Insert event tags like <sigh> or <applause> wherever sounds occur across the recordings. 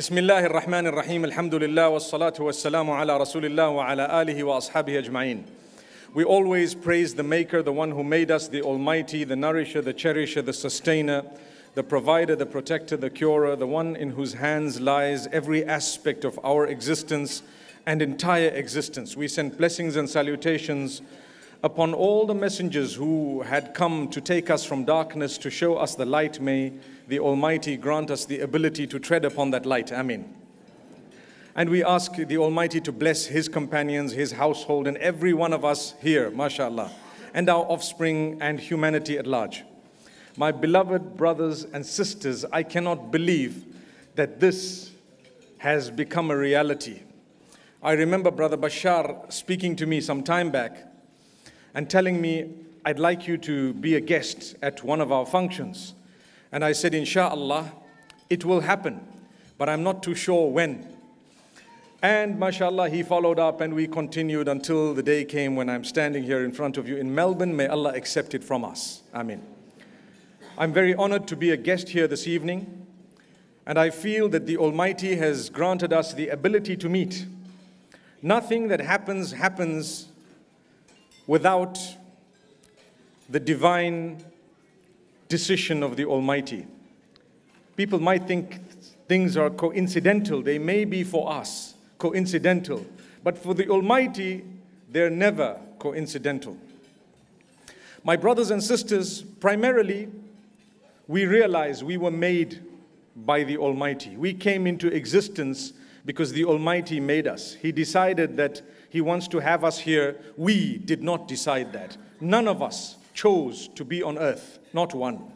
بسم الله الرحمن الرحيم الحمد لله والصلاة والسلام على رسول الله وعلى آله وأصحابه أجمعين We always praise the Maker, the one who made us, the Almighty, the Nourisher, the Cherisher, the Sustainer, the Provider, the Protector, the Curer, the one in whose hands lies every aspect of our existence and entire existence. We send blessings and salutations upon all the messengers who had come to take us from darkness to show us the light. May the Almighty grant us the ability to tread upon that light. Amen. And we ask the Almighty to bless His companions, His household, and every one of us here, mashallah, and our offspring and humanity at large. My beloved brothers and sisters, I cannot believe that this has become a reality. I remember Brother Bashar speaking to me some time back and telling me, I'd like you to be a guest at one of our functions. And I said, Inshallah, it will happen, but I'm not too sure when. And mashallah, he followed up and we continued until the day came when I'm standing here in front of you in Melbourne. May Allah accept it from us. Amen. I'm very honored to be a guest here this evening. And I feel that the Almighty has granted us the ability to meet. Nothing that happens happens without the divine decision of the Almighty. People might think things are coincidental, they may be for us coincidental, but for the Almighty, they're never coincidental. My brothers and sisters, primarily, we realize we were made by the Almighty. We came into existence because the Almighty made us. He decided that He wants to have us here. We did not decide that. None of us chose to be on earth, not one.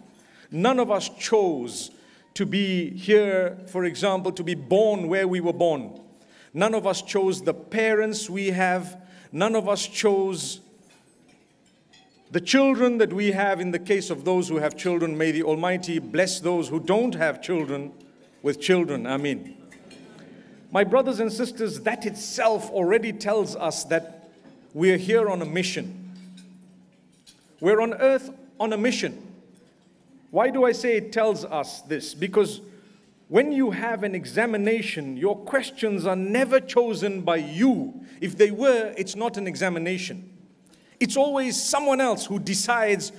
None of us chose to be here, for example, to be born where we were born. None of us chose the parents we have. None of us chose the children that we have in the case of those who have children. May the Almighty bless those who don't have children with children. Amen. My brothers and sisters, that itself already tells us that we're here on a mission. We're on earth on a mission. Why do I say it tells us this? Because when you have an examination, your questions are never chosen by you. If they were, it's not an examination. It's always someone else who decides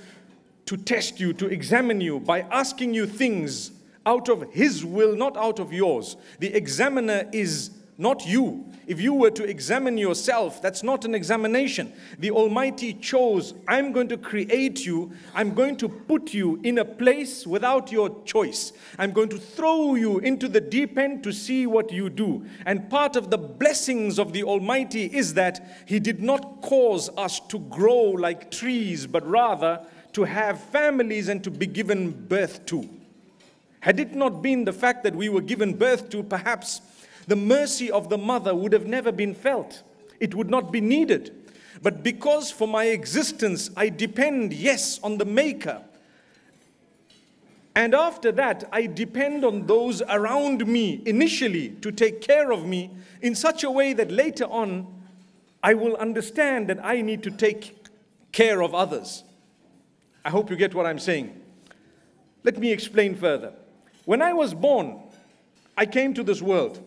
to test you, to examine you by asking you things out of his will, not out of yours. The examiner is not you. If you were to examine yourself, that's not an examination. The Almighty chose, I'm going to create you, I'm going to put you in a place without your choice. I'm going to throw you into the deep end to see what you do. And part of the blessings of the Almighty is that He did not cause us to grow like trees, but rather to have families and to be given birth to. Had it not been the fact that we were given birth to, perhaps the mercy of the mother would have never been felt. It would not be needed. But because for my existence I depend, yes, on the Maker, and after that, I depend on those around me initially to take care of me in such a way that later on I will understand that I need to take care of others. I hope you get what I'm saying. Let me explain further. When I was born, I came to this world.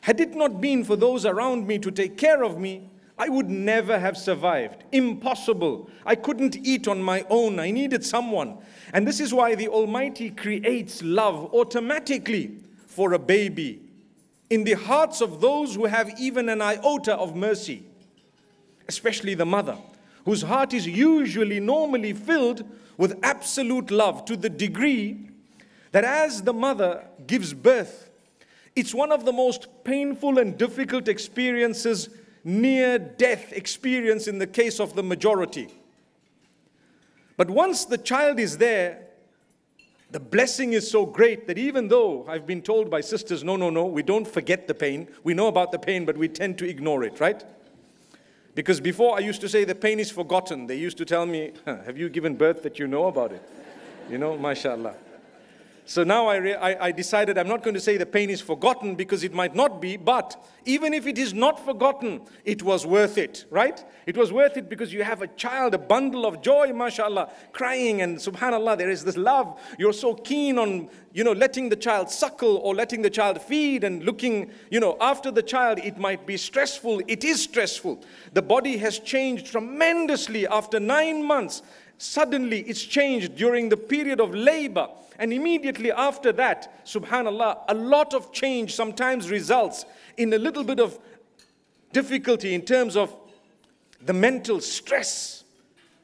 Had it not been for those around me to take care of me, I would never have survived. Impossible. I couldn't eat on my own. I needed someone. And this is why the Almighty creates love automatically for a baby in the hearts of those who have even an iota of mercy, especially the mother, whose heart is usually normally filled with absolute love to the degree that as the mother gives birth, it's one of the most painful and difficult experiences, near death experience in the case of the majority. But once the child is there, the blessing is so great that even though I've been told by sisters, no, no, no, we don't forget the pain. We know about the pain, but we tend to ignore it, right? Because before I used to say the pain is forgotten. They used to tell me, Have you given birth that you know about it? You know, mashallah. So now I, I, I, decided I'm not going to say the pain is forgotten because it might not be, but even if it is not forgotten, it was worth it, right? It was worth it because you have a child, a bundle of joy, mashallah, crying, and subhanallah, there is this love. You're so keen on, you know, letting the child suckle or letting the child feed and looking, you know, after the child. It might be stressful. It is stressful. The body has changed tremendously after nine months. Suddenly, it's changed during the period of labor. And immediately after that, subhanAllah, a lot of change sometimes results in a little bit of difficulty in terms of the mental stress,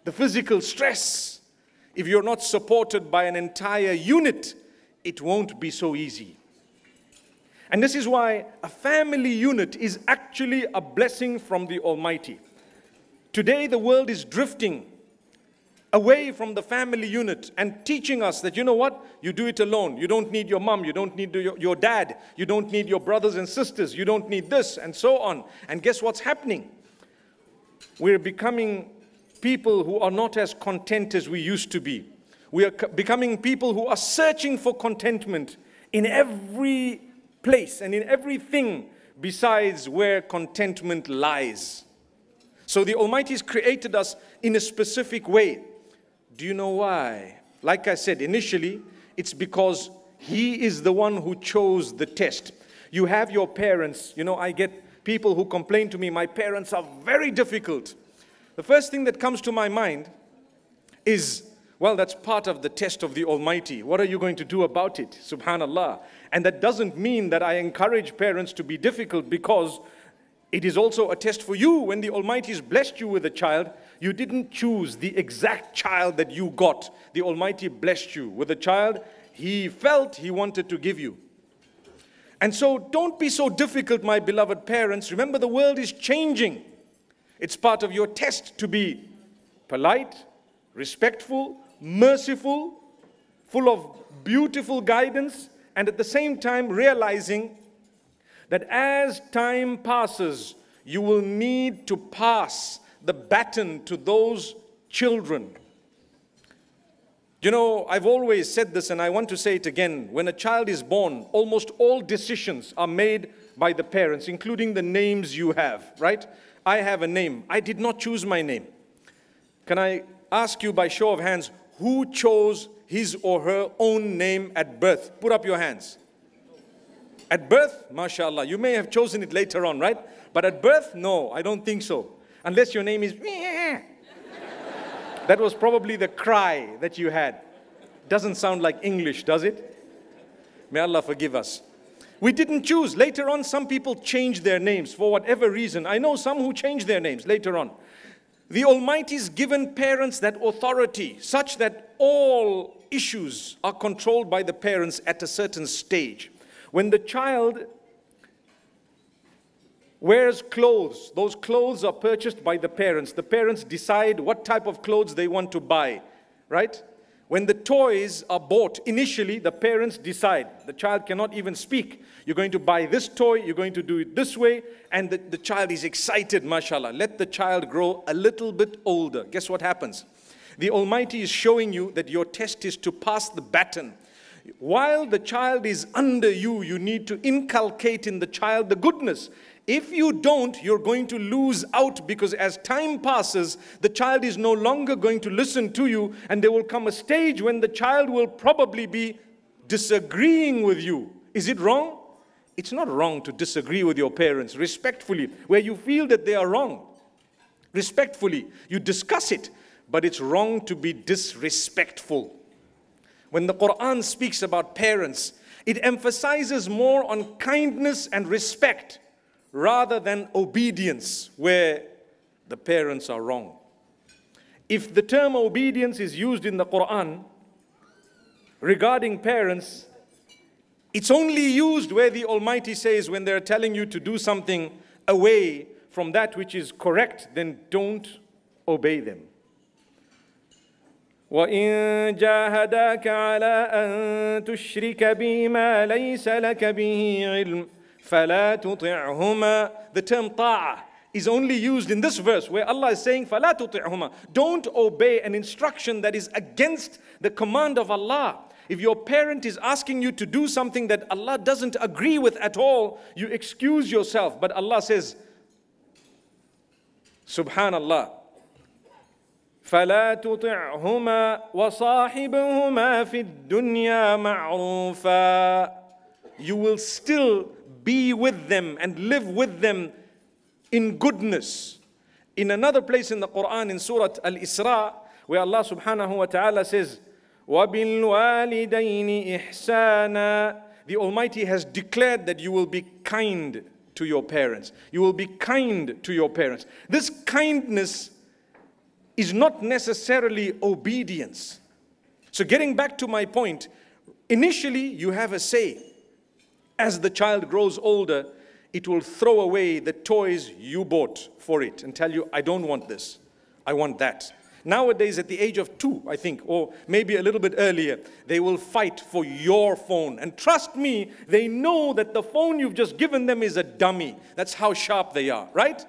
the physical stress. If you're not supported by an entire unit, it won't be so easy. And this is why a family unit is actually a blessing from the Almighty. Today, the world is drifting away from the family unit and teaching us that, you know what, you do it alone. You don't need your mom, you don't need your, your dad, you don't need your brothers and sisters, you don't need this, and so on. And guess what's happening? We're becoming people who are not as content as we used to be. We are becoming people who are searching for contentment in every place and in everything besides where contentment lies. So the Almighty has created us in a specific way. Do you know why? Like I said initially, it's because He is the one who chose the test. You have your parents, you know, I get people who complain to me, my parents are very difficult. The first thing that comes to my mind is, well, that's part of the test of the Almighty. What are you going to do about it? Subhanallah. And that doesn't mean that I encourage parents to be difficult because it is also a test for you when the Almighty has blessed you with a child you didn't choose the exact child that you got. The Almighty blessed you with a child He felt He wanted to give you. And so don't be so difficult, my beloved parents. Remember, the world is changing. It's part of your test to be polite, respectful, merciful, full of beautiful guidance, and at the same time realizing that as time passes, you will need to pass the baton to those children. You know, I've always said this and I want to say it again. When a child is born, almost all decisions are made by the parents, including the names you have, right? I have a name. I did not choose my name. Can I ask you by show of hands, who chose his or her own name at birth? Put up your hands. At birth, mashallah, you may have chosen it later on, right? But at birth, no, I don't think so. Unless your name is. that was probably the cry that you had. Doesn't sound like English, does it? May Allah forgive us. We didn't choose. Later on, some people changed their names for whatever reason. I know some who changed their names later on. The Almighty's given parents that authority, such that all issues are controlled by the parents at a certain stage. When the child wears clothes. Those clothes are purchased by the parents. The parents decide what type of clothes they want to buy, right? When the toys are bought, initially the parents decide. The child cannot even speak. You're going to buy this toy, you're going to do it this way, and the, the child is excited, mashallah. Let the child grow a little bit older. Guess what happens? The Almighty is showing you that your test is to pass the baton. While the child is under you, you need to inculcate in the child the goodness if you don't, you're going to lose out because as time passes, the child is no longer going to listen to you, and there will come a stage when the child will probably be disagreeing with you. Is it wrong? It's not wrong to disagree with your parents respectfully, where you feel that they are wrong. Respectfully, you discuss it, but it's wrong to be disrespectful. When the Quran speaks about parents, it emphasizes more on kindness and respect rather than obedience where the parents are wrong. If the term obedience is used in the Quran regarding parents, it's only used where the Almighty says when they're telling you to do something away from that which is correct, then don't obey them. وإن جاهداك على أن تشرك بي ما ليس لك به علم فَلَا تُطِعْهُمَا The term ta'ah is only used in this verse where Allah is saying, فَلَا تُطِعْهُمَا Don't obey an instruction that is against the command of Allah. if your parent is asking you to do something that Allah doesn't agree with at all, you excuse yourself. But Allah says, Subhanallah. فلا تطعهما وصاحبهما في الدنيا معروفا You will still be with them and live with them in goodness. In another place in the Quran, in Surah Al Isra, where Allah subhanahu wa ta'ala says, وَبِالْوَالِدَيْنِ إِحْسَانًا The Almighty has declared that you will be kind to your parents. You will be kind to your parents. This kindness is not necessarily obedience. So, getting back to my point, initially you have a say. As the child grows older, it will throw away the toys you bought for it and tell you, I don't want this, I want that. Nowadays, at the age of two, I think, or maybe a little bit earlier, they will fight for your phone. And trust me, they know that the phone you've just given them is a dummy. That's how sharp they are, right?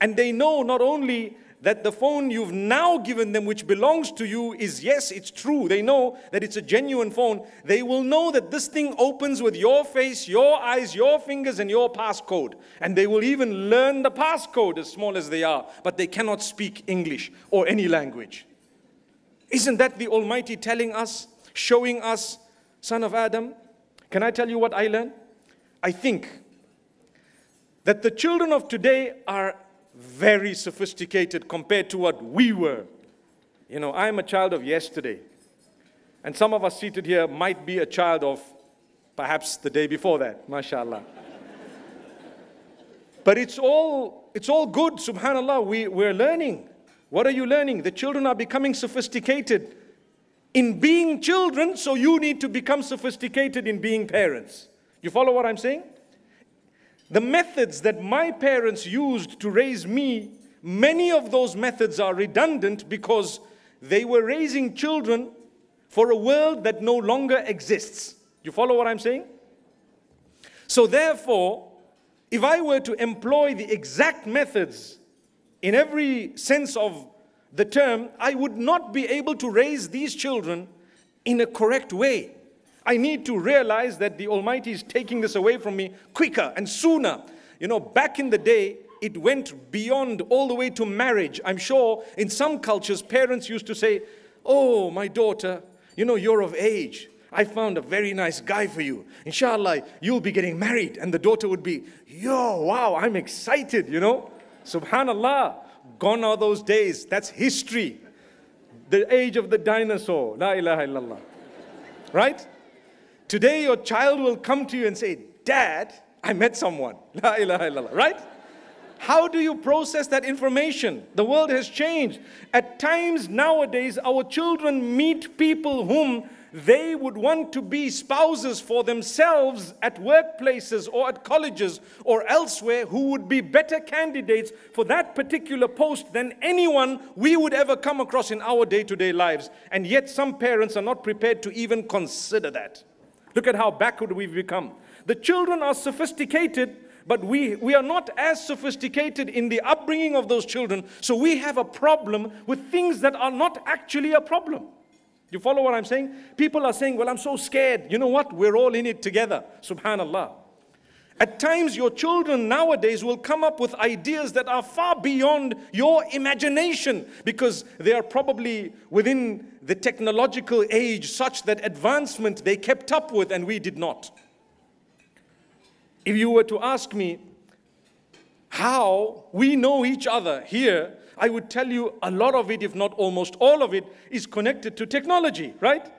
And they know not only that the phone you've now given them, which belongs to you, is yes, it's true. They know that it's a genuine phone. They will know that this thing opens with your face, your eyes, your fingers, and your passcode. And they will even learn the passcode as small as they are, but they cannot speak English or any language. Isn't that the Almighty telling us, showing us, son of Adam? Can I tell you what I learned? I think that the children of today are very sophisticated compared to what we were. You know, I'm a child of yesterday. And some of us seated here might be a child of perhaps the day before that, mashallah. <laughs> but it's all, it's all good, subhanAllah. We, we're learning. What are you learning? The children are becoming sophisticated in being children, so you need to become sophisticated in being parents. You follow what I'm saying? The methods that my parents used to raise me, many of those methods are redundant because they were raising children for a world that no longer exists. You follow what I'm saying? So, therefore, if I were to employ the exact methods in every sense of the term, I would not be able to raise these children in a correct way. I need to realize that the Almighty is taking this away from me quicker and sooner. You know, back in the day, it went beyond all the way to marriage. I'm sure in some cultures, parents used to say, Oh, my daughter, you know, you're of age. I found a very nice guy for you. Inshallah, you'll be getting married. And the daughter would be, Yo, wow, I'm excited, you know. Subhanallah. Gone are those days. That's history. The age of the dinosaur. La ilaha illallah. Right? Today, your child will come to you and say, Dad, I met someone. <laughs> La ilaha illallah, right? How do you process that information? The world has changed. At times nowadays, our children meet people whom they would want to be spouses for themselves at workplaces or at colleges or elsewhere who would be better candidates for that particular post than anyone we would ever come across in our day to day lives. And yet, some parents are not prepared to even consider that. Look at how backward we've become. The children are sophisticated, but we, we are not as sophisticated in the upbringing of those children. So we have a problem with things that are not actually a problem. You follow what I'm saying? People are saying, Well, I'm so scared. You know what? We're all in it together. Subhanallah. At times, your children nowadays will come up with ideas that are far beyond your imagination because they are probably within the technological age such that advancement they kept up with and we did not. If you were to ask me how we know each other here, I would tell you a lot of it, if not almost all of it, is connected to technology, right?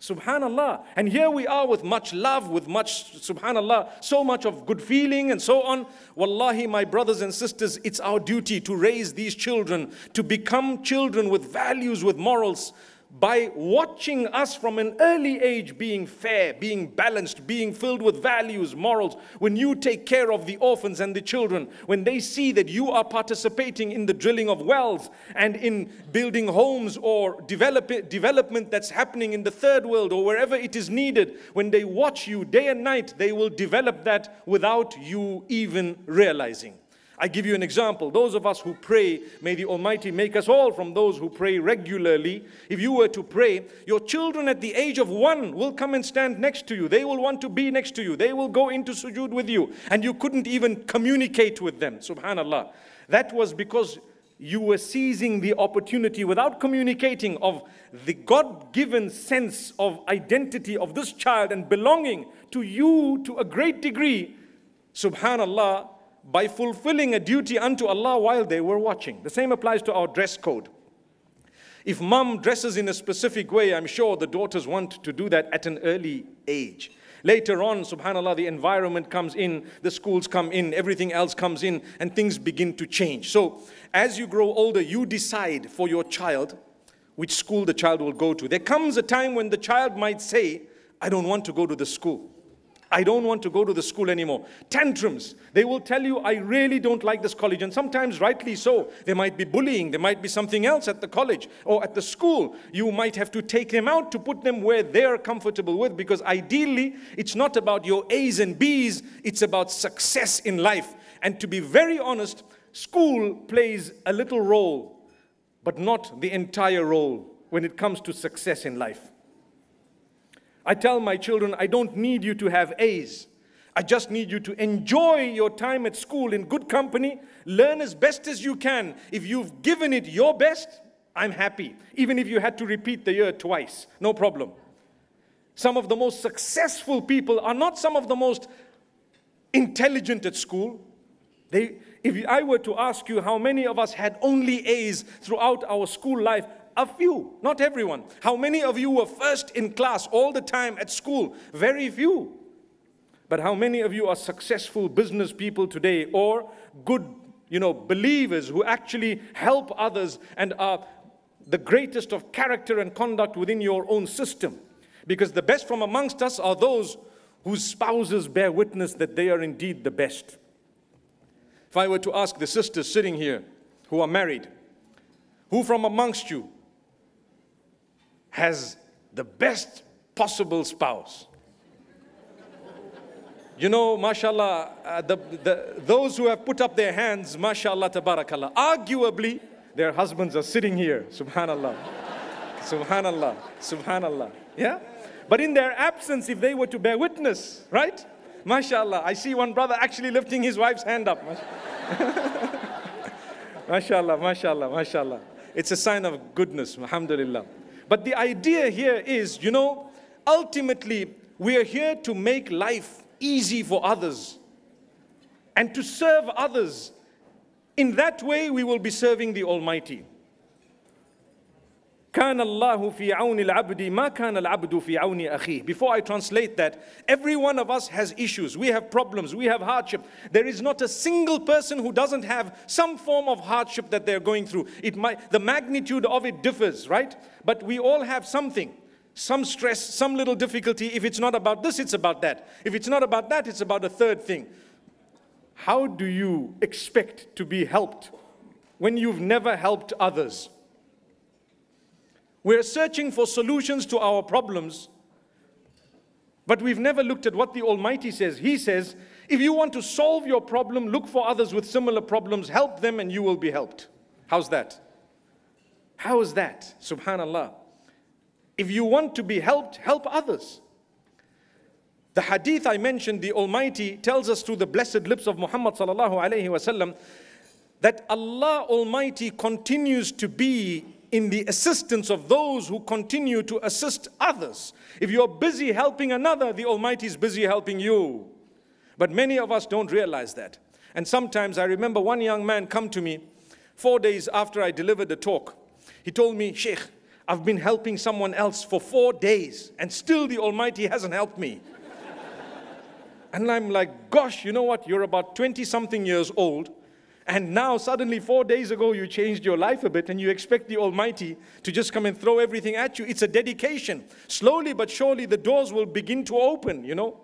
Subhanallah. And here we are with much love, with much, subhanallah, so much of good feeling and so on. Wallahi, my brothers and sisters, it's our duty to raise these children, to become children with values, with morals, by watching us from an early age being fair, being balanced, being filled with values, morals, when you take care of the orphans and the children, when they see that you are participating in the drilling of wells and in building homes or develop development that's happening in the third world or wherever it is needed, when they watch you day and night, they will develop that without you even realizing. I give you an example. Those of us who pray, may the Almighty make us all from those who pray regularly. If you were to pray, your children at the age of one will come and stand next to you. They will want to be next to you. They will go into sujood with you. And you couldn't even communicate with them. Subhanallah. That was because you were seizing the opportunity without communicating of the God given sense of identity of this child and belonging to you to a great degree. Subhanallah by fulfilling a duty unto Allah while they were watching. The same applies to our dress code. If mom dresses in a specific way, I'm sure the daughters want to do that at an early age. Later on, subhanAllah, the environment comes in, the schools come in, everything else comes in, and things begin to change. So, as you grow older, you decide for your child which school the child will go to. There comes a time when the child might say, I don't want to go to the school. I don't want to go to the school anymore. Tantrums. They will tell you, I really don't like this college. And sometimes, rightly so, there might be bullying. There might be something else at the college or at the school. You might have to take them out to put them where they're comfortable with because ideally, it's not about your A's and B's, it's about success in life. And to be very honest, school plays a little role, but not the entire role when it comes to success in life. I tell my children, I don't need you to have A's. I just need you to enjoy your time at school in good company, learn as best as you can. If you've given it your best, I'm happy. Even if you had to repeat the year twice, no problem. Some of the most successful people are not some of the most intelligent at school. They, if I were to ask you how many of us had only A's throughout our school life, a few, not everyone. How many of you were first in class all the time at school? Very few. But how many of you are successful business people today or good, you know, believers who actually help others and are the greatest of character and conduct within your own system? Because the best from amongst us are those whose spouses bear witness that they are indeed the best. If I were to ask the sisters sitting here who are married, who from amongst you has the best possible spouse. You know, mashallah, uh, the, the, those who have put up their hands, mashallah, tabarakallah, arguably, their husbands are sitting here, subhanallah. <laughs> subhanallah, subhanallah. Yeah? But in their absence, if they were to bear witness, right? Mashallah, I see one brother actually lifting his wife's hand up. <laughs> mashallah, mashallah, mashallah. It's a sign of goodness, alhamdulillah. But the idea here is, you know, ultimately, we are here to make life easy for others and to serve others. In that way, we will be serving the Almighty. كان الله في عون العبد ما كان العبد في عون أخيه. Before I translate that, every one of us has issues. We have problems. We have hardship. There is not a single person who doesn't have some form of hardship that they're going through. It might, the magnitude of it differs, right? But we all have something. Some stress, some little difficulty. If it's not about this, it's about that. If it's not about that, it's about a third thing. How do you expect to be helped when you've never helped others? We're searching for solutions to our problems, but we've never looked at what the Almighty says. He says, if you want to solve your problem, look for others with similar problems, help them, and you will be helped. How's that? How is that? Subhanallah. If you want to be helped, help others. The hadith I mentioned, the Almighty tells us through the blessed lips of Muhammad sallallahu alayhi wasallam that Allah Almighty continues to be in the assistance of those who continue to assist others. If you're busy helping another, the Almighty is busy helping you. But many of us don't realize that. And sometimes I remember one young man come to me four days after I delivered the talk. He told me, Sheikh, I've been helping someone else for four days and still the Almighty hasn't helped me. <laughs> and I'm like, gosh, you know what? You're about 20 something years old and now, suddenly, four days ago, you changed your life a bit and you expect the Almighty to just come and throw everything at you. It's a dedication. Slowly but surely, the doors will begin to open, you know.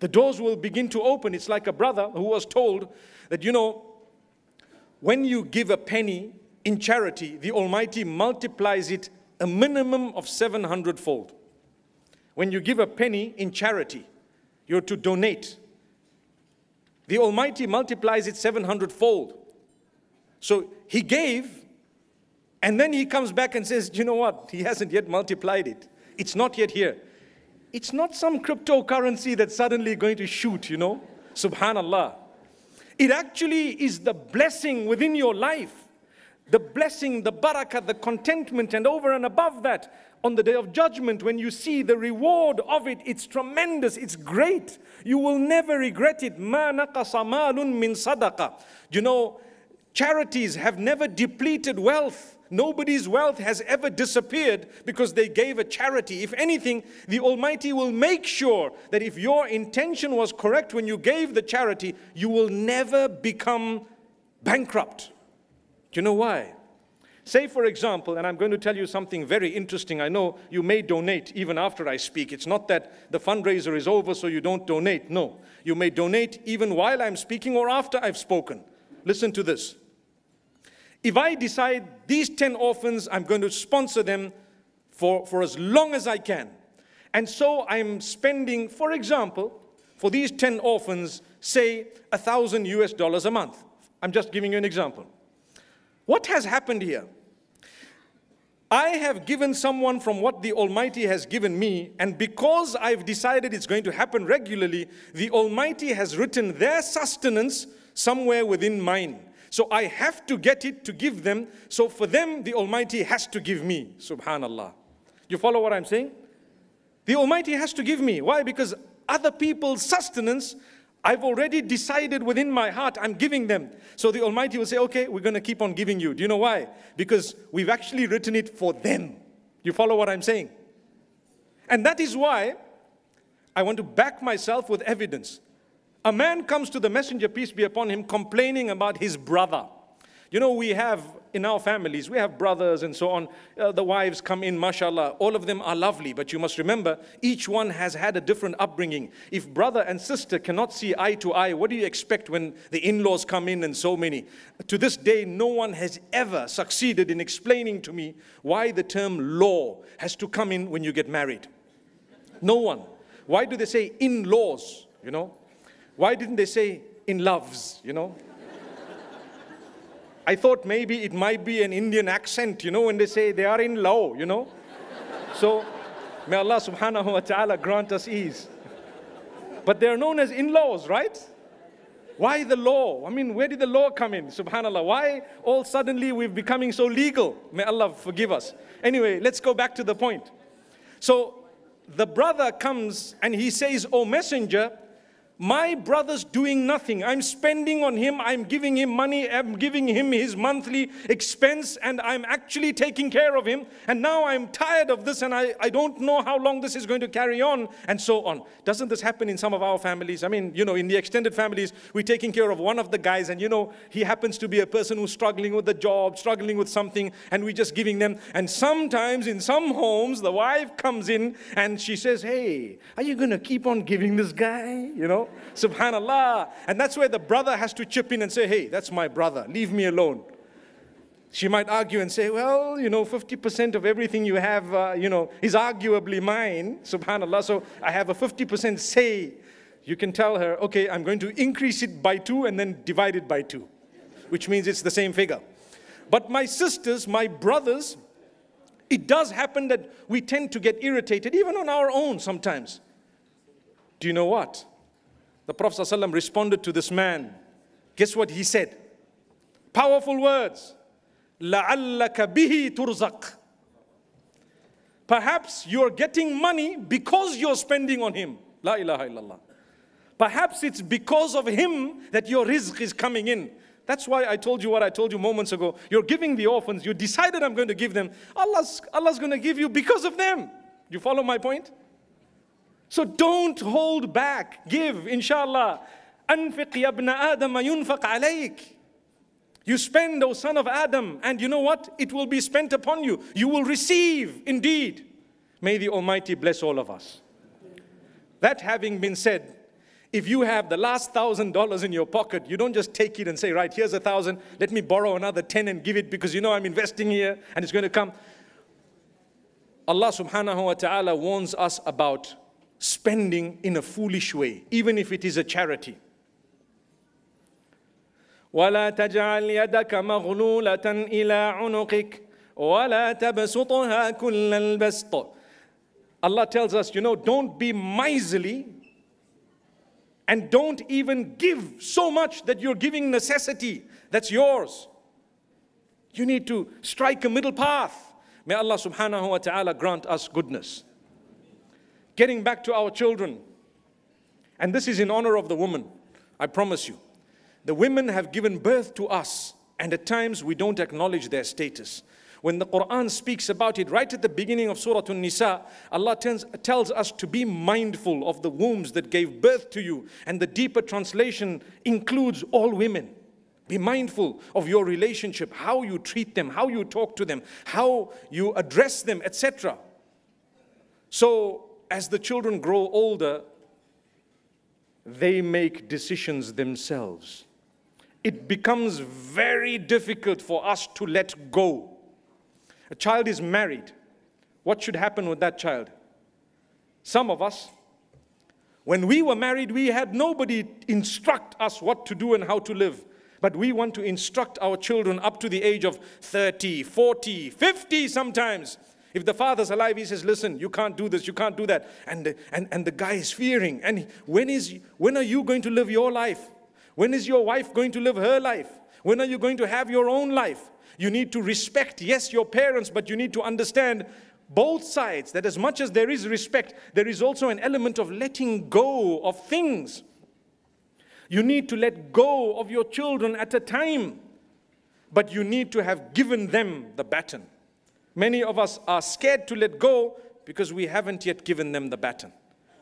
The doors will begin to open. It's like a brother who was told that, you know, when you give a penny in charity, the Almighty multiplies it a minimum of 700 fold. When you give a penny in charity, you're to donate the Almighty multiplies it 700 fold. So he gave, and then he comes back and says, You know what? He hasn't yet multiplied it. It's not yet here. It's not some cryptocurrency that's suddenly going to shoot, you know? Subhanallah. It actually is the blessing within your life. The blessing, the barakah, the contentment, and over and above that, on the day of judgment, when you see the reward of it, it's tremendous, it's great. You will never regret it. Ma malun min sadaqa. You know, charities have never depleted wealth. Nobody's wealth has ever disappeared because they gave a charity. If anything, the Almighty will make sure that if your intention was correct when you gave the charity, you will never become bankrupt. Do you know why? Say, for example, and I'm going to tell you something very interesting. I know you may donate even after I speak. It's not that the fundraiser is over so you don't donate. No. You may donate even while I'm speaking or after I've spoken. Listen to this. If I decide these 10 orphans, I'm going to sponsor them for, for as long as I can. And so I'm spending, for example, for these 10 orphans, say a thousand US dollars a month. I'm just giving you an example. What has happened here? I have given someone from what the Almighty has given me, and because I've decided it's going to happen regularly, the Almighty has written their sustenance somewhere within mine. So I have to get it to give them. So for them, the Almighty has to give me. Subhanallah. You follow what I'm saying? The Almighty has to give me. Why? Because other people's sustenance I've already decided within my heart I'm giving them. So the Almighty will say, okay, we're going to keep on giving you. Do you know why? Because we've actually written it for them. You follow what I'm saying? And that is why I want to back myself with evidence. A man comes to the messenger, peace be upon him, complaining about his brother. You know, we have in our families, we have brothers and so on. Uh, the wives come in, mashallah. All of them are lovely, but you must remember, each one has had a different upbringing. If brother and sister cannot see eye to eye, what do you expect when the in laws come in and so many? To this day, no one has ever succeeded in explaining to me why the term law has to come in when you get married. No one. Why do they say in laws? You know? Why didn't they say in loves? You know? I thought maybe it might be an Indian accent, you know, when they say they are in law, you know. So may Allah subhanahu wa ta'ala grant us ease. But they're known as in-laws, right? Why the law? I mean, where did the law come in? Subhanallah. Why all suddenly we're becoming so legal? May Allah forgive us. Anyway, let's go back to the point. So the brother comes and he says, O messenger, my brother's doing nothing. I'm spending on him, I'm giving him money, I'm giving him his monthly expense, and I'm actually taking care of him. And now I'm tired of this, and I, I don't know how long this is going to carry on, and so on. Doesn't this happen in some of our families? I mean, you know, in the extended families, we're taking care of one of the guys, and you know, he happens to be a person who's struggling with the job, struggling with something, and we're just giving them. And sometimes in some homes, the wife comes in and she says, Hey, are you going to keep on giving this guy? You know? Subhanallah. And that's where the brother has to chip in and say, hey, that's my brother, leave me alone. She might argue and say, well, you know, 50% of everything you have, uh, you know, is arguably mine, subhanAllah. So I have a 50% say. You can tell her, okay, I'm going to increase it by two and then divide it by two, which means it's the same figure. But my sisters, my brothers, it does happen that we tend to get irritated, even on our own sometimes. Do you know what? The Prophet ﷺ responded to this man. Guess what he said? Powerful words. لَعَلَّكَ بِهِ تُرْزَقْ Perhaps you're getting money because you're spending on him. La ilaha illallah. Perhaps it's because of him that your rizq is coming in. That's why I told you what I told you moments ago. You're giving the orphans, you decided I'm going to give them. Allah's, Allah's going to give you because of them. You follow my point? So don't hold back. Give, inshallah. أنفق يا ابن آدم ينفق عليك. You spend, O son of Adam, and you know what? It will be spent upon you. You will receive indeed. May the Almighty bless all of us. That having been said, if you have the last thousand dollars in your pocket, you don't just take it and say, right, here's a thousand, let me borrow another ten and give it because you know I'm investing here and it's going to come. Allah subhanahu wa ta'ala warns us about spending in a foolish way, even if it is a charity. ولا تجعل يدك مغلولة إلى عنقك ولا تبسطها كل البسط Allah tells us, you know, don't be miserly and don't even give so much that you're giving necessity that's yours. You need to strike a middle path. May Allah subhanahu wa ta'ala grant us goodness. Getting back to our children, and this is in honor of the woman, I promise you. The women have given birth to us, and at times we don't acknowledge their status. When the Quran speaks about it, right at the beginning of Surah An-Nisa, Allah tells, tells us to be mindful of the wombs that gave birth to you. And the deeper translation includes all women. Be mindful of your relationship, how you treat them, how you talk to them, how you address them, etc. So, as the children grow older, they make decisions themselves. It becomes very difficult for us to let go a child is married. What should happen with that child? Some of us, when we were married, we had nobody instruct us what to do and how to live. But we want to instruct our children up to the age of 30, 40, 50 sometimes. If the father's alive, he says, Listen, you can't do this, you can't do that. And, and, and the guy is fearing. And when, is, when are you going to live your life? When is your wife going to live her life? When are you going to have your own life? You need to respect, yes, your parents, but you need to understand both sides that as much as there is respect, there is also an element of letting go of things. You need to let go of your children at a time, but you need to have given them the baton. Many of us are scared to let go because we haven't yet given them the baton.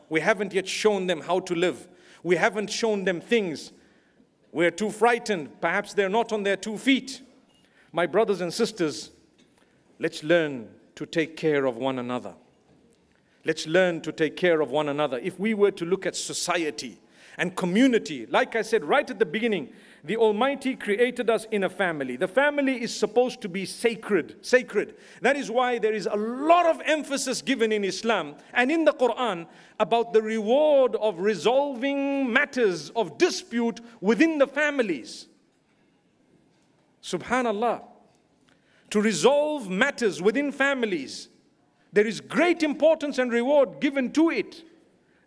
We haven't yet shown them how to live. We haven't shown them things. We're too frightened. Perhaps they're not on their two feet. My brothers and sisters, let's learn to take care of one another. Let's learn to take care of one another. If we were to look at society and community, like I said right at the beginning, the Almighty created us in a family. The family is supposed to be sacred, sacred. That is why there is a lot of emphasis given in Islam and in the Quran about the reward of resolving matters of dispute within the families. Subhanallah. To resolve matters within families, there is great importance and reward given to it.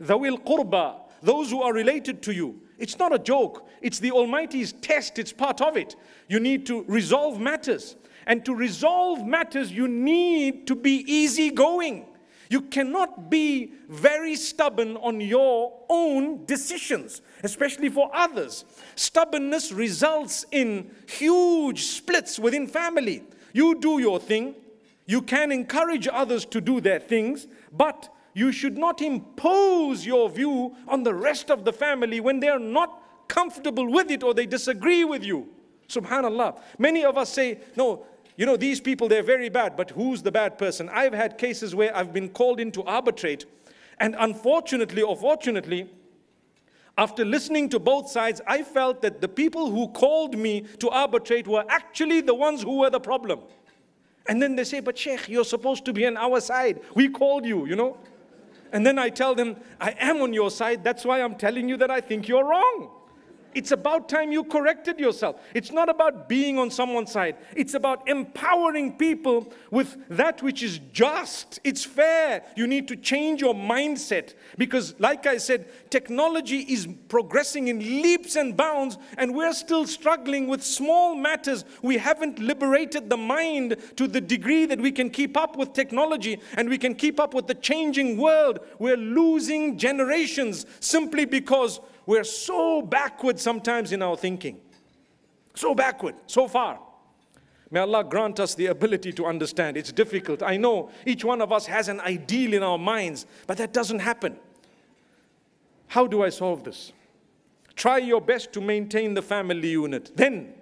Dhawil qurba, those who are related to you. It's not a joke. It's the Almighty's test. It's part of it. You need to resolve matters. And to resolve matters, you need to be easygoing. You cannot be very stubborn on your own decisions, especially for others. Stubbornness results in huge splits within family. You do your thing, you can encourage others to do their things, but you should not impose your view on the rest of the family when they are not comfortable with it or they disagree with you. Subhanallah. Many of us say, no, you know, these people, they're very bad, but who's the bad person? I've had cases where I've been called in to arbitrate, and unfortunately or fortunately, after listening to both sides, I felt that the people who called me to arbitrate were actually the ones who were the problem. And then they say, But Sheikh, you're supposed to be on our side. We called you, you know. And then I tell them, I am on your side. That's why I'm telling you that I think you're wrong. It's about time you corrected yourself. It's not about being on someone's side. It's about empowering people with that which is just. It's fair. You need to change your mindset because, like I said, technology is progressing in leaps and bounds, and we're still struggling with small matters. We haven't liberated the mind to the degree that we can keep up with technology and we can keep up with the changing world. We're losing generations simply because we're so backward sometimes in our thinking. So backward, so far. May Allah grant us the ability to understand. It's difficult. I know each one of us has an ideal in our minds, but that doesn't happen. How do I solve this? Try your best to maintain the family unit. Then,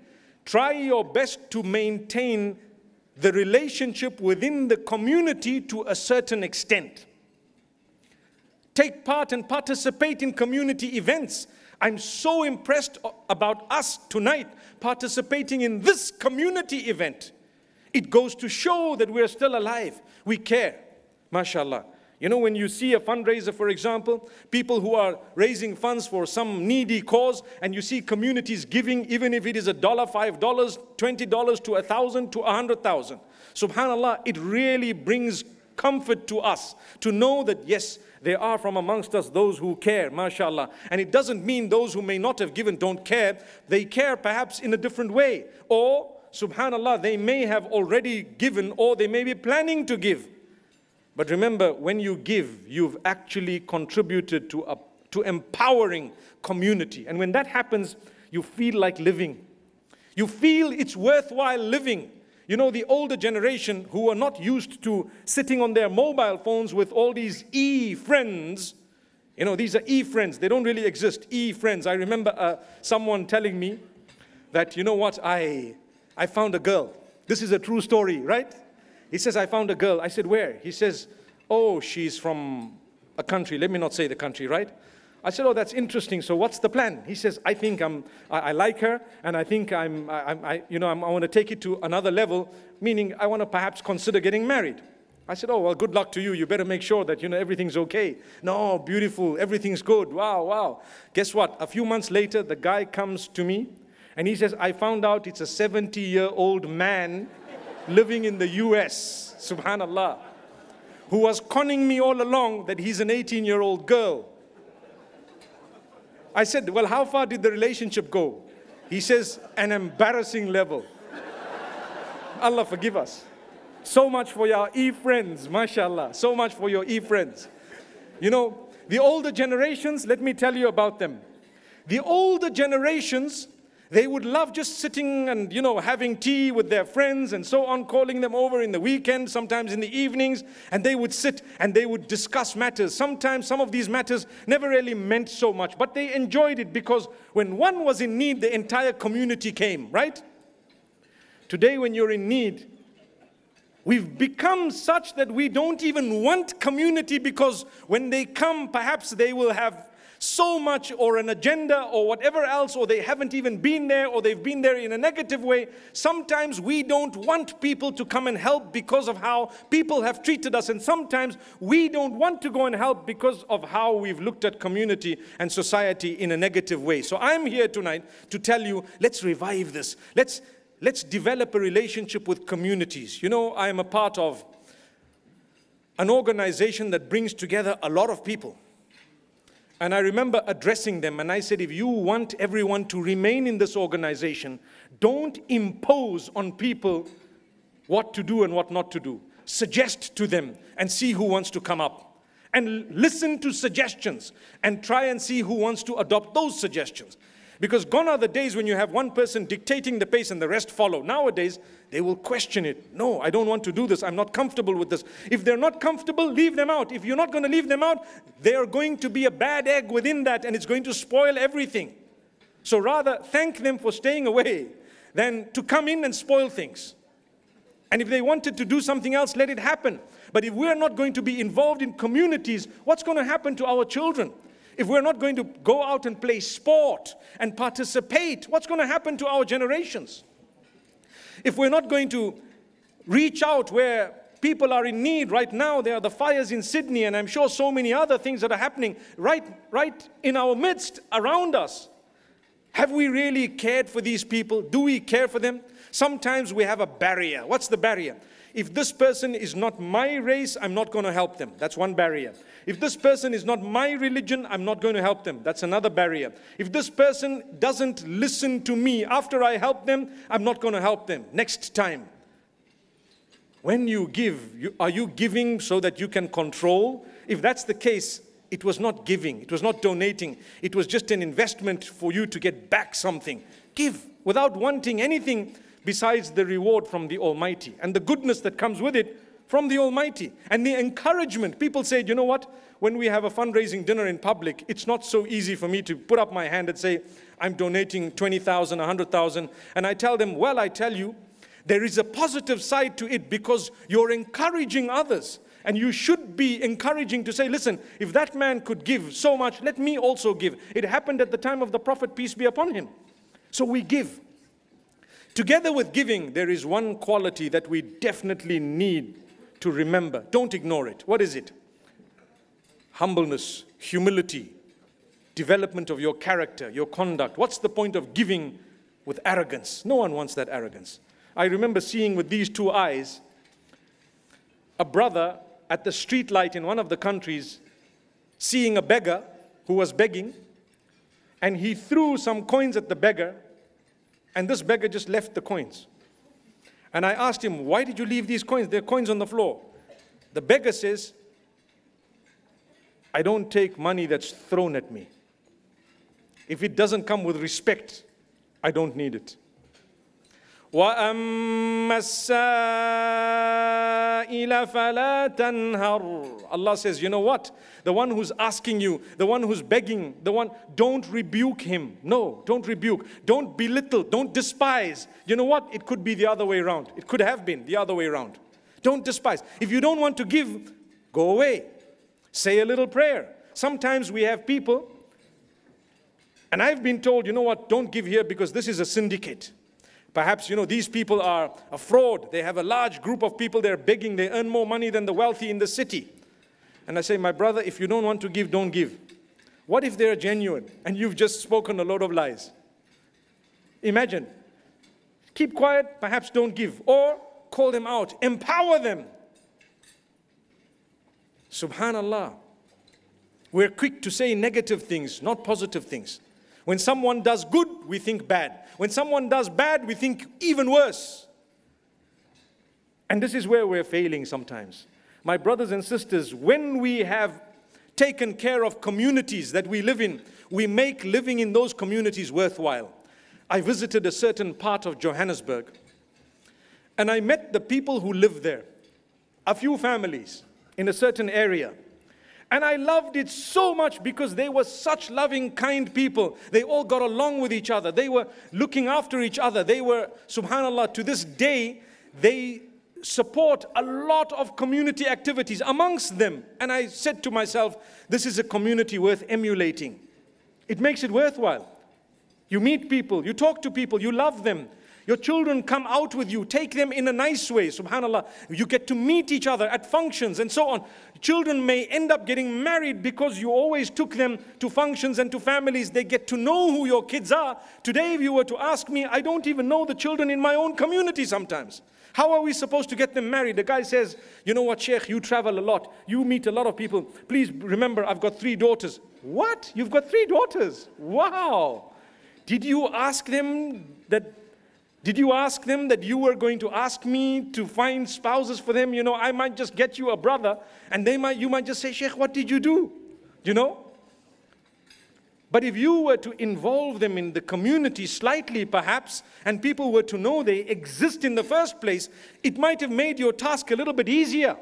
try your best to maintain the relationship within the community to a certain extent take part and participate in community events. I'm so impressed about us tonight participating in this community event. It goes to show that we're still alive. We care. MashaAllah. You know, when you see a fundraiser, for example, people who are raising funds for some needy cause, and you see communities giving, even if it is a dollar, five dollars, twenty dollars, to a thousand, to a hundred thousand. Subhanallah, it really brings comfort to us to know that yes, there are from amongst us those who care, mashallah. And it doesn't mean those who may not have given don't care. They care perhaps in a different way. Or, subhanallah, they may have already given or they may be planning to give. But remember, when you give, you've actually contributed to, a, to empowering community. And when that happens, you feel like living. You feel it's worthwhile living. You know, the older generation who are not used to sitting on their mobile phones with all these e friends, you know, these are e friends, they don't really exist, e friends. I remember uh, someone telling me that, you know what, I, I found a girl. This is a true story, right? He says, I found a girl. I said, Where? He says, Oh, she's from a country. Let me not say the country, right? I said, Oh, that's interesting. So what's the plan? He says, I think I'm, I, I like her, and I think I'm, I, I you know, I'm, I want to take it to another level, meaning I want to perhaps consider getting married. I said, Oh, well, good luck to you. You better make sure that, you know, everything's okay. No, beautiful. Everything's good. Wow, wow. Guess what? A few months later, the guy comes to me and he says, I found out it's a 70 year old man living in the US, subhanallah, who was conning me all along that he's an 18 year old girl. I said, Well, how far did the relationship go? He says, An embarrassing level. Allah forgive us. So much for your e friends, mashallah. So much for your e friends. You know, the older generations, let me tell you about them. The older generations, they would love just sitting and, you know, having tea with their friends and so on, calling them over in the weekend, sometimes in the evenings, and they would sit and they would discuss matters. Sometimes some of these matters never really meant so much, but they enjoyed it because when one was in need, the entire community came, right? Today, when you're in need, We've become such that we don't even want community because when they come, perhaps they will have so much or an agenda or whatever else, or they haven't even been there, or they've been there in a negative way. Sometimes we don't want people to come and help because of how people have treated us, and sometimes we don't want to go and help because of how we've looked at community and society in a negative way. So I'm here tonight to tell you let's revive this. Let's, let's develop a relationship with communities. You know, I am a part of an organization that brings together a lot of people. And I remember addressing them, and I said, if you want everyone to remain in this organization, don't impose on people what to do and what not to do. Suggest to them and see who wants to come up. And listen to suggestions and try and see who wants to adopt those suggestions. Because gone are the days when you have one person dictating the pace and the rest follow. Nowadays, they will question it. No, I don't want to do this. I'm not comfortable with this. If they're not comfortable, leave them out. If you're not going to leave them out, they are going to be a bad egg within that and it's going to spoil everything. So rather, thank them for staying away than to come in and spoil things. And if they wanted to do something else, let it happen. But if we're not going to be involved in communities, what's going to happen to our children? If we're not going to go out and play sport and participate, what's going to happen to our generations? If we're not going to reach out where people are in need right now, there are the fires in Sydney, and I'm sure so many other things that are happening right, right in our midst around us. Have we really cared for these people? Do we care for them? Sometimes we have a barrier. What's the barrier? If this person is not my race, I'm not going to help them. That's one barrier. If this person is not my religion, I'm not going to help them. That's another barrier. If this person doesn't listen to me after I help them, I'm not going to help them. Next time. When you give, you, are you giving so that you can control? If that's the case, it was not giving, it was not donating, it was just an investment for you to get back something. Give without wanting anything besides the reward from the Almighty and the goodness that comes with it from the Almighty and the encouragement. People say, you know what? When we have a fundraising dinner in public, it's not so easy for me to put up my hand and say, I'm donating 20,000, 100,000. And I tell them, well, I tell you, there is a positive side to it because you're encouraging others. And you should be encouraging to say, listen, if that man could give so much, let me also give. It happened at the time of the Prophet, peace be upon him. So we give. Together with giving, there is one quality that we definitely need to remember. Don't ignore it. What is it? humbleness, humility, development of your character, your conduct. What's the point of giving with arrogance? No one wants that arrogance. I remember seeing with these two eyes a brother at the street light in one of the countries seeing a beggar who was begging and he threw some coins at the beggar and this beggar just left the coins. And I asked him, Why did you leave these coins? There are coins on the floor. The beggar says, I don't take money that's thrown at me. If it doesn't come with respect, I don't need it. وَأَمَّا السَّائِلَ فَلَا تَنْهَرْ Allah says, you know what? The one who's asking you, the one who's begging, the one, don't rebuke him. No, don't rebuke. Don't belittle. Don't despise. You know what? It could be the other way around. It could have been the other way around. Don't despise. If you don't want to give, go away. Say a little prayer. Sometimes we have people, and I've been told, you know what, don't give here because this is a syndicate. Perhaps, you know, these people are a fraud. They have a large group of people, they're begging, they earn more money than the wealthy in the city. And I say, my brother, if you don't want to give, don't give. What if they're genuine and you've just spoken a lot of lies? Imagine. Keep quiet, perhaps don't give. Or call them out, empower them. Subhanallah. We're quick to say negative things, not positive things. When someone does good, we think bad. When someone does bad, we think even worse. And this is where we're failing sometimes. My brothers and sisters, when we have taken care of communities that we live in, we make living in those communities worthwhile. I visited a certain part of Johannesburg and I met the people who live there, a few families in a certain area. And I loved it so much because they were such loving, kind people. They all got along with each other. They were looking after each other. They were, subhanAllah, to this day, they support a lot of community activities amongst them. And I said to myself, this is a community worth emulating. It makes it worthwhile. You meet people, you talk to people, you love them. Your children come out with you. Take them in a nice way. Subhanallah. You get to meet each other at functions and so on. Children may end up getting married because you always took them to functions and to families. They get to know who your kids are. Today, if you were to ask me, I don't even know the children in my own community sometimes. How are we supposed to get them married? The guy says, You know what, Sheikh, you travel a lot. You meet a lot of people. Please remember, I've got three daughters. What? You've got three daughters? Wow. Did you ask them that did you ask them that you were going to ask me to find spouses for them? You know, I might just get you a brother, and they might, you might just say, Sheikh, what did you do? You know? But if you were to involve them in the community slightly, perhaps, and people were to know they exist in the first place, it might have made your task a little bit easier.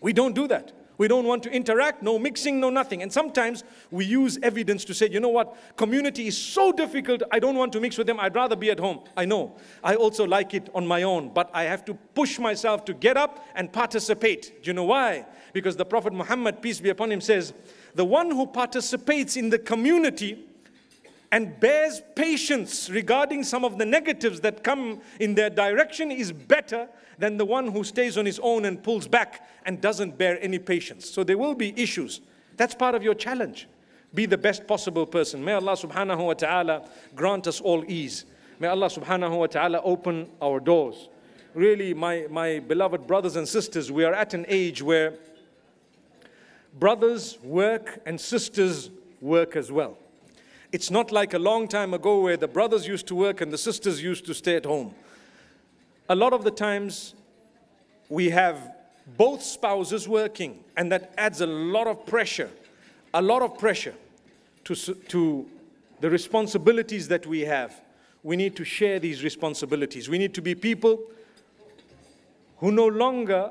We don't do that. We don't want to interact, no mixing, no nothing. And sometimes we use evidence to say, you know what, community is so difficult, I don't want to mix with them, I'd rather be at home. I know. I also like it on my own, but I have to push myself to get up and participate. Do you know why? Because the Prophet Muhammad, peace be upon him, says, the one who participates in the community and bears patience regarding some of the negatives that come in their direction is better than the one who stays on his own and pulls back and doesn't bear any patience. So there will be issues. That's part of your challenge. Be the best possible person. May Allah subhanahu wa ta'ala grant us all ease. May Allah subhanahu wa ta'ala open our doors. Really, my, my beloved brothers and sisters, we are at an age where brothers work and sisters work as well. It's not like a long time ago where the brothers used to work and the sisters used to stay at home. A lot of the times we have both spouses working, and that adds a lot of pressure, a lot of pressure to, to the responsibilities that we have. We need to share these responsibilities. We need to be people who no longer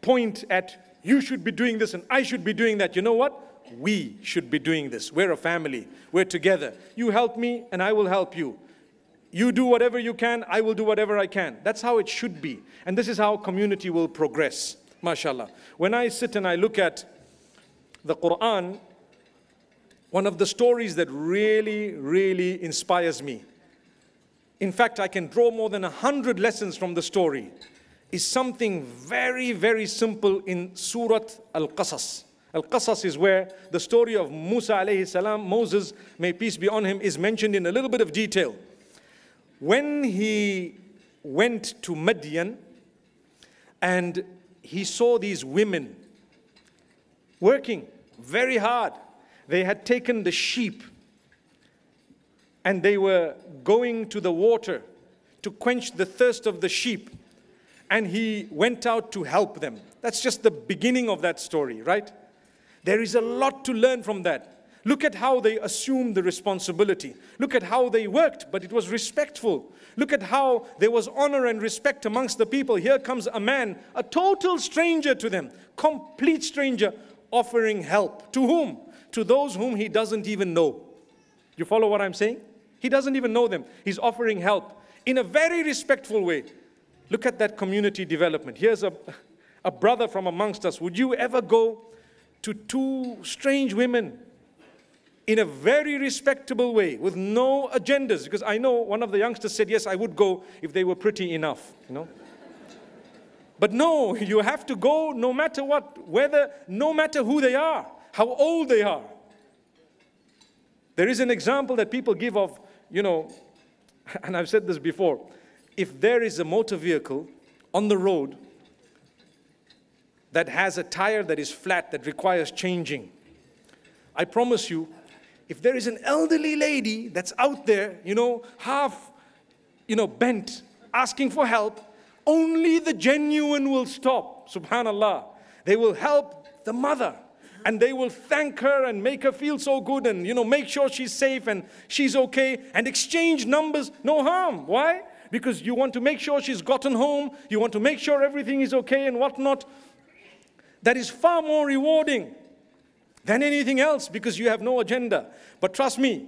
point at you should be doing this and I should be doing that. You know what? we should be doing this. We're a family. We're together. You help me and I will help you. You do whatever you can, I will do whatever I can. That's how it should be. And this is how community will progress. MashaAllah. When I sit and I look at the Quran, one of the stories that really, really inspires me. In fact, I can draw more than a hundred lessons from the story. is something very, very simple in Surat Al Qasas. Al Qasas is where the story of Musa alayhi salam, Moses, may peace be on him, is mentioned in a little bit of detail. When he went to Midian and he saw these women working very hard, they had taken the sheep and they were going to the water to quench the thirst of the sheep. And he went out to help them. That's just the beginning of that story, right? There is a lot to learn from that. Look at how they assumed the responsibility. Look at how they worked, but it was respectful. Look at how there was honor and respect amongst the people. Here comes a man, a total stranger to them, complete stranger, offering help. To whom? To those whom he doesn't even know. You follow what I'm saying? He doesn't even know them. He's offering help in a very respectful way. Look at that community development. Here's a, a brother from amongst us. Would you ever go to two strange women in a very respectable way with no agendas? Because I know one of the youngsters said, Yes, I would go if they were pretty enough, you know. But no, <laughs> you have to go no matter what, whether, no matter who they are, how old they are. There is an example that people give of you know, <laughs> and I've said this before, if there is a motor vehicle on the road that has a tire that is flat that requires changing, I promise you, if there is an elderly lady that's out there, you know, half, you know, bent, asking for help, only the genuine will stop. Subhanallah. They will help the mother and they will thank her and make her feel so good and you know make sure she's safe and she's okay and exchange numbers no harm why because you want to make sure she's gotten home you want to make sure everything is okay and whatnot that is far more rewarding than anything else because you have no agenda but trust me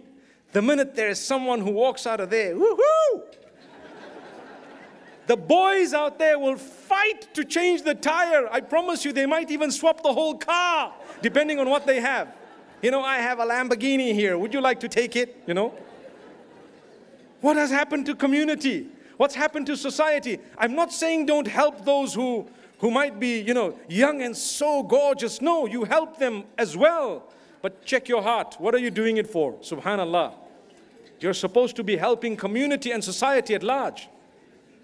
the minute there is someone who walks out of there woohoo <laughs> the boys out there will fight to change the tire. I promise you, they might even swap the whole car, depending on what they have. You know, I have a Lamborghini here. Would you like to take it? You know? What has happened to community? What's happened to society? I'm not saying don't help those who, who might be, you know, young and so gorgeous. No, you help them as well. But check your heart. What are you doing it for? Subhanallah. You're supposed to be helping community and society at large.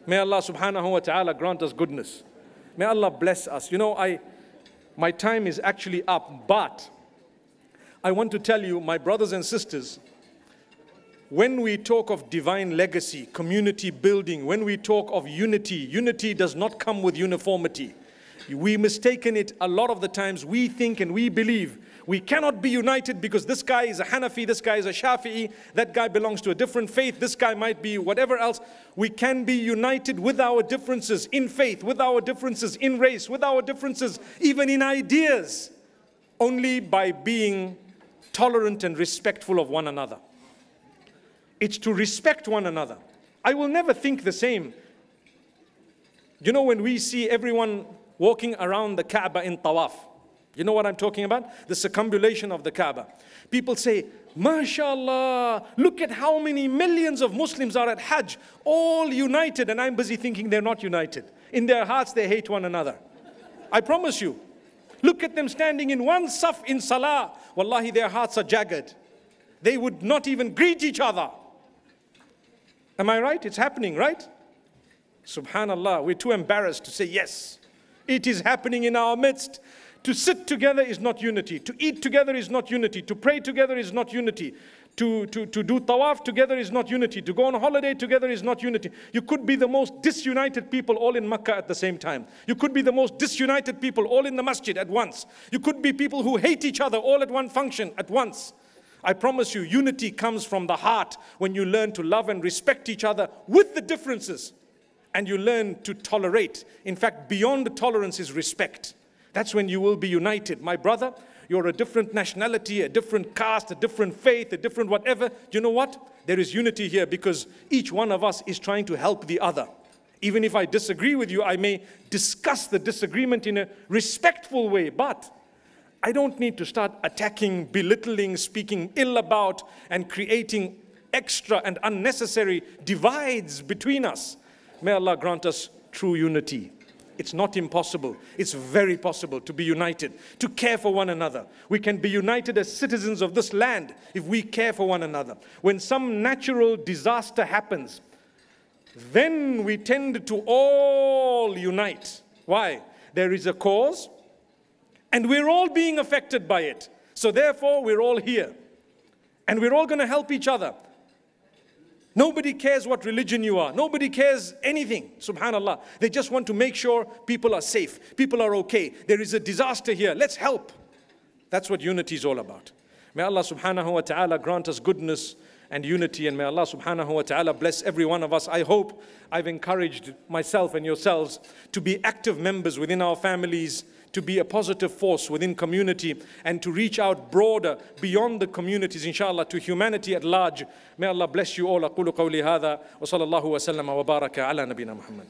May Allah subhanahu wa ta'ala grant us goodness. May Allah bless us. You know, I, my time is actually up, but I want to tell you, my brothers and sisters, when we talk of divine legacy, community building, when we talk of unity, unity does not come with uniformity. We mistaken it a lot of the times. We think and we believe we cannot be united because this guy is a Hanafi, this guy is a Shafi'i, that guy belongs to a different faith, this guy might be whatever else. We can be united with our differences in faith, with our differences in race, with our differences even in ideas, only by being tolerant and respectful of one another. It's to respect one another. I will never think the same. You know, when we see everyone walking around the Kaaba in tawaf, you know what I'm talking about? The circumambulation of the Kaaba. People say, MashaAllah, look at how many millions of Muslims are at Hajj, all united. And I'm busy thinking they're not united. In their hearts, they hate one another. I promise you. Look at them standing in one saf in Salah. Wallahi, their hearts are jagged. They would not even greet each other. Am I right? It's happening, right? Subhanallah, we're too embarrassed to say yes. It is happening in our midst. To sit together is not unity. To eat together is not unity. To pray together is not unity. To, to, to do tawaf together is not unity. To go on holiday together is not unity. You could be the most disunited people all in Makkah at the same time. You could be the most disunited people all in the masjid at once. You could be people who hate each other all at one function at once. I promise you, unity comes from the heart when you learn to love and respect each other with the differences. And you learn to tolerate. In fact, beyond tolerance is respect. That's when you will be united. My brother, you're a different nationality, a different caste, a different faith, a different whatever. You know what? There is unity here because each one of us is trying to help the other. Even if I disagree with you, I may discuss the disagreement in a respectful way, but I don't need to start attacking, belittling, speaking ill about, and creating extra and unnecessary divides between us. May Allah grant us true unity. It's not impossible. It's very possible to be united, to care for one another. We can be united as citizens of this land if we care for one another. When some natural disaster happens, then we tend to all unite. Why? There is a cause, and we're all being affected by it. So therefore, we're all here. And we're all going to help each other. Nobody cares what religion you are. Nobody cares anything. Subhanallah. They just want to make sure people are safe. People are okay. There is a disaster here. Let's help. That's what unity is all about. May Allah subhanahu wa ta'ala grant us goodness and unity and may Allah subhanahu wa ta'ala bless every one of us. I hope I've encouraged myself and yourselves to be active members within our families, to be a positive force within community and to reach out broader beyond the communities inshallah to humanity at large may Allah bless you all أقول قولي هذا وصلى الله وسلم وبارك على نبينا محمد